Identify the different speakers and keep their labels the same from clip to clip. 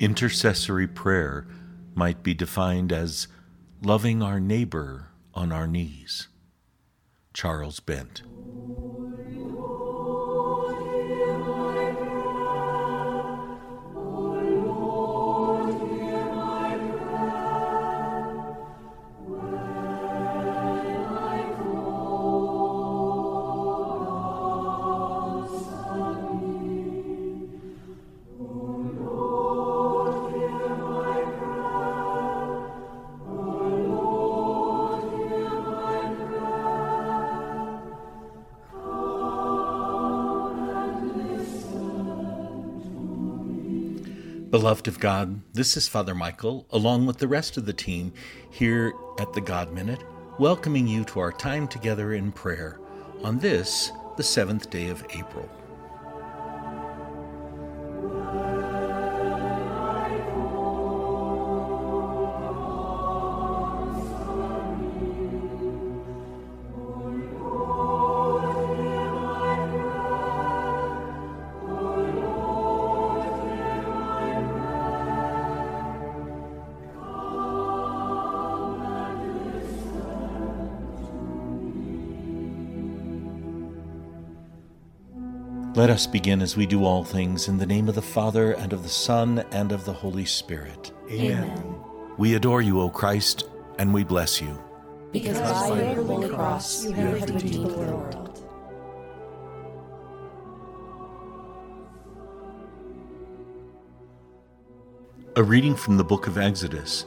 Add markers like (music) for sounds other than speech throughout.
Speaker 1: Intercessory prayer might be defined as loving our neighbor on our knees. Charles Bent. Beloved of God, this is Father Michael, along with the rest of the team here at the God Minute, welcoming you to our time together in prayer on this, the seventh day of April. Let us begin as we do all things in the name of the Father, and of the Son, and of the Holy Spirit.
Speaker 2: Amen.
Speaker 1: We adore you, O Christ, and we bless you.
Speaker 2: Because by your holy cross you have redeemed the world.
Speaker 1: A reading from the book of Exodus,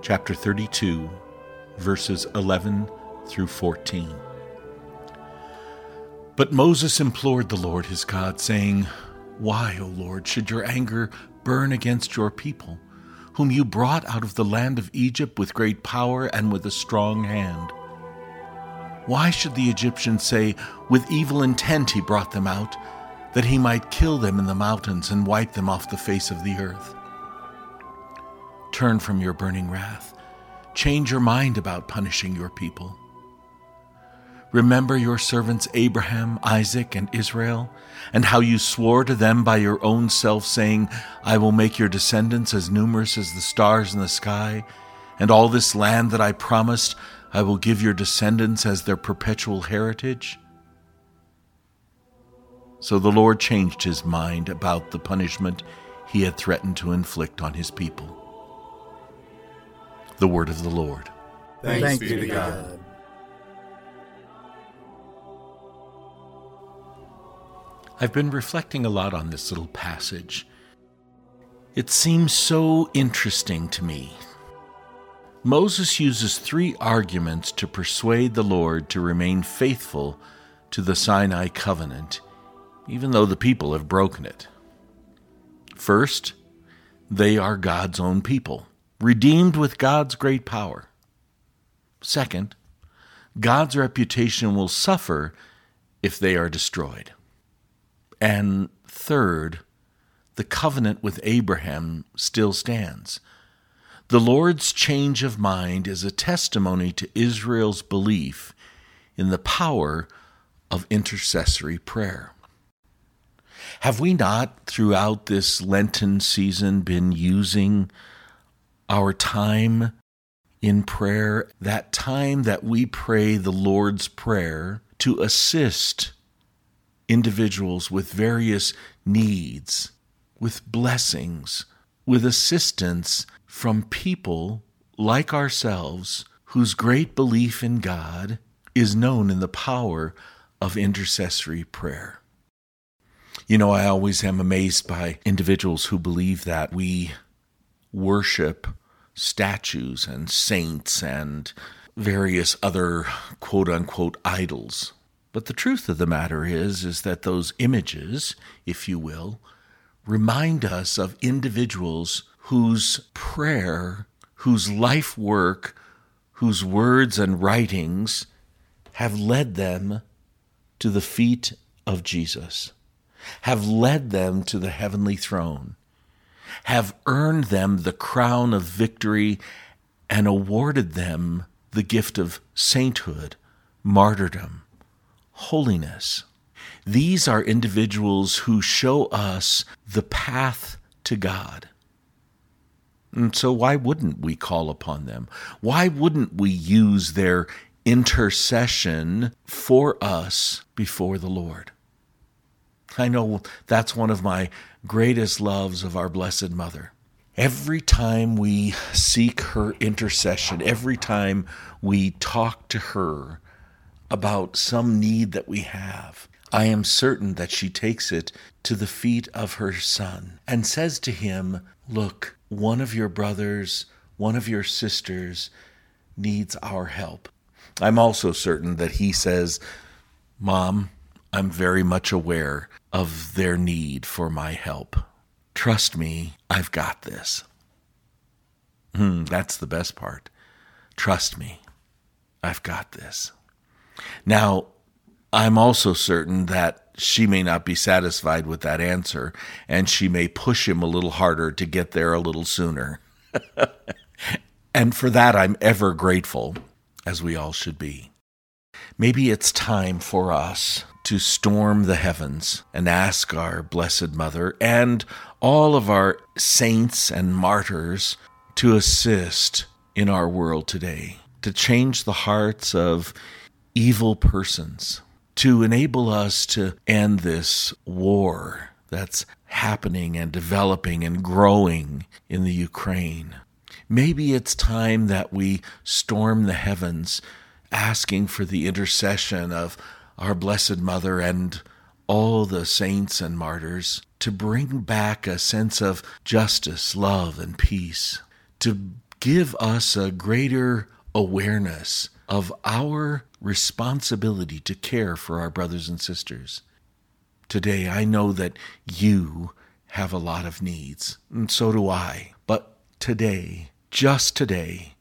Speaker 1: chapter 32, verses 11 through 14. But Moses implored the Lord his God, saying, Why, O Lord, should your anger burn against your people, whom you brought out of the land of Egypt with great power and with a strong hand? Why should the Egyptians say, With evil intent he brought them out, that he might kill them in the mountains and wipe them off the face of the earth? Turn from your burning wrath. Change your mind about punishing your people. Remember your servants Abraham, Isaac, and Israel, and how you swore to them by your own self, saying, I will make your descendants as numerous as the stars in the sky, and all this land that I promised I will give your descendants as their perpetual heritage. So the Lord changed his mind about the punishment he had threatened to inflict on his people. The word of the Lord.
Speaker 3: Thanks, Thanks be to God.
Speaker 1: I've been reflecting a lot on this little passage. It seems so interesting to me. Moses uses three arguments to persuade the Lord to remain faithful to the Sinai covenant, even though the people have broken it. First, they are God's own people, redeemed with God's great power. Second, God's reputation will suffer if they are destroyed. And third, the covenant with Abraham still stands. The Lord's change of mind is a testimony to Israel's belief in the power of intercessory prayer. Have we not, throughout this Lenten season, been using our time in prayer, that time that we pray the Lord's Prayer, to assist individuals with various needs, with blessings, with assistance from people like ourselves whose great belief in God is known in the power of intercessory prayer. You know, I always am amazed by individuals who believe that we worship statues and saints and various other quote unquote idols. But the truth of the matter is is that those images, if you will, remind us of individuals whose prayer, whose life work, whose words and writings have led them to the feet of Jesus, have led them to the heavenly throne, have earned them the crown of victory, and awarded them the gift of sainthood, martyrdom, holiness. These are individuals who show us the path to God. And so, why wouldn't we call upon them? Why wouldn't we use their intercession for us before the Lord? I know that's one of my greatest loves of our Blessed Mother. Every time we seek her intercession, every time we talk to her about some need that we have, I am certain that she takes it to the feet of her son and says to him, Look, one of your brothers, one of your sisters needs our help. I'm also certain that he says, Mom, I'm very much aware of their need for my help. Trust me, I've got this. Hmm, that's the best part. Trust me, I've got this. Now, I'm also certain that she may not be satisfied with that answer, and she may push him a little harder to get there a little sooner. (laughs) and for that, I'm ever grateful, as we all should be. Maybe it's time for us to storm the heavens and ask our Blessed Mother and all of our saints and martyrs to assist in our world today, to change the hearts of evil persons, to enable us to end this war that's happening and developing and growing in the Ukraine. Maybe it's time that we storm the heavens asking for the intercession of our Blessed Mother and all the saints and martyrs to bring back a sense of justice, love, and peace, to give us a greater awareness of our responsibility to care for our brothers and sisters. Today, I know that you have a lot of needs, and so do I. But today, just today,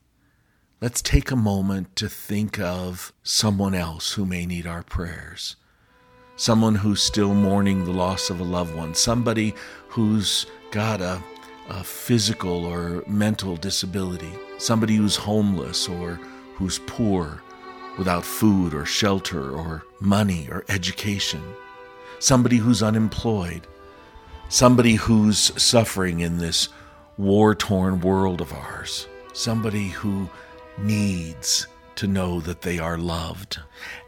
Speaker 1: Let's take a moment to think of someone else who may need our prayers. Someone who's still mourning the loss of a loved one. Somebody who's got a, a physical or mental disability. Somebody who's homeless or who's poor, without food or shelter or money or education. Somebody who's unemployed. Somebody who's suffering in this war torn world of ours. Somebody who needs to know that they are loved.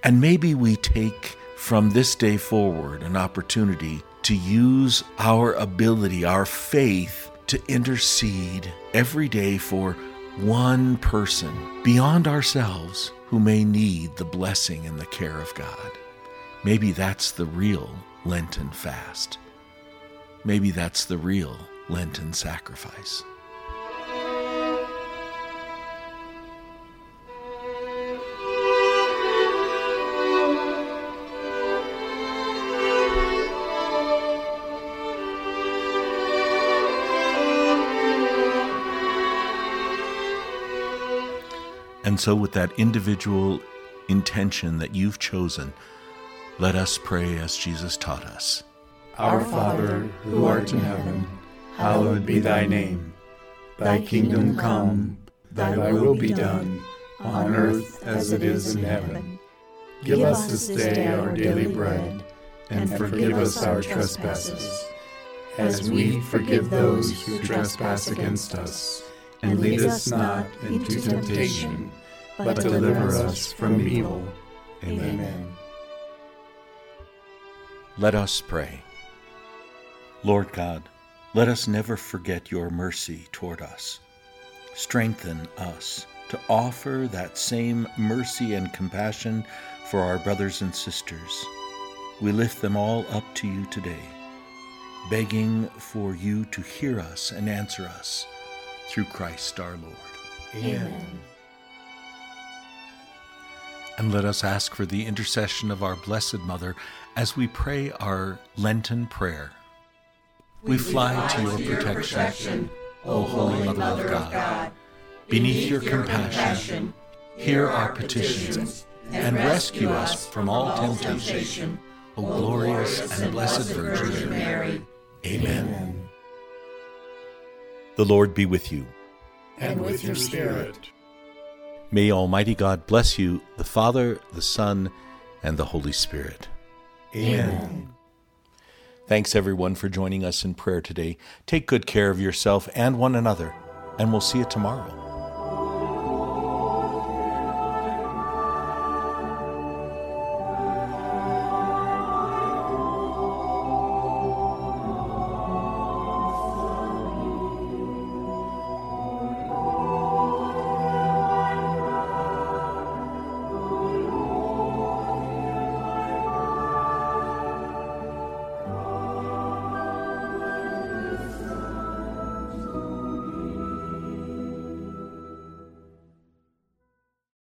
Speaker 1: And maybe we take from this day forward an opportunity to use our ability, our faith, to intercede every day for one person beyond ourselves who may need the blessing and the care of God. Maybe that's the real Lenten fast. Maybe that's the real Lenten sacrifice. And so, with that individual intention that you've chosen, let us pray as Jesus taught us.
Speaker 3: Our Father, who art in heaven, hallowed be thy name. Thy kingdom come, thy will be done, on earth as it is in heaven. Give us this day our daily bread, and forgive us our trespasses, as we forgive those who trespass against us and lead us not into temptation, but deliver us from evil. Amen.
Speaker 1: Let us pray. Lord God, let us never forget your mercy toward us. Strengthen us to offer that same mercy and compassion for our brothers and sisters. We lift them all up to you today, begging for you to hear us and answer us through Christ our Lord.
Speaker 2: Amen.
Speaker 1: And let us ask for the intercession of our Blessed Mother as we pray our Lenten prayer. We fly to your protection, O Holy Mother of God. Beneath your compassion, hear our petitions and rescue us from all temptation, O glorious and blessed Virgin Mary. Amen. The Lord be with you.
Speaker 3: And with your spirit.
Speaker 1: May Almighty God bless you, the Father, the Son, and the Holy Spirit.
Speaker 3: Amen.
Speaker 1: Thanks everyone for joining us in prayer today. Take good care of yourself and one another. and we'll see you tomorrow.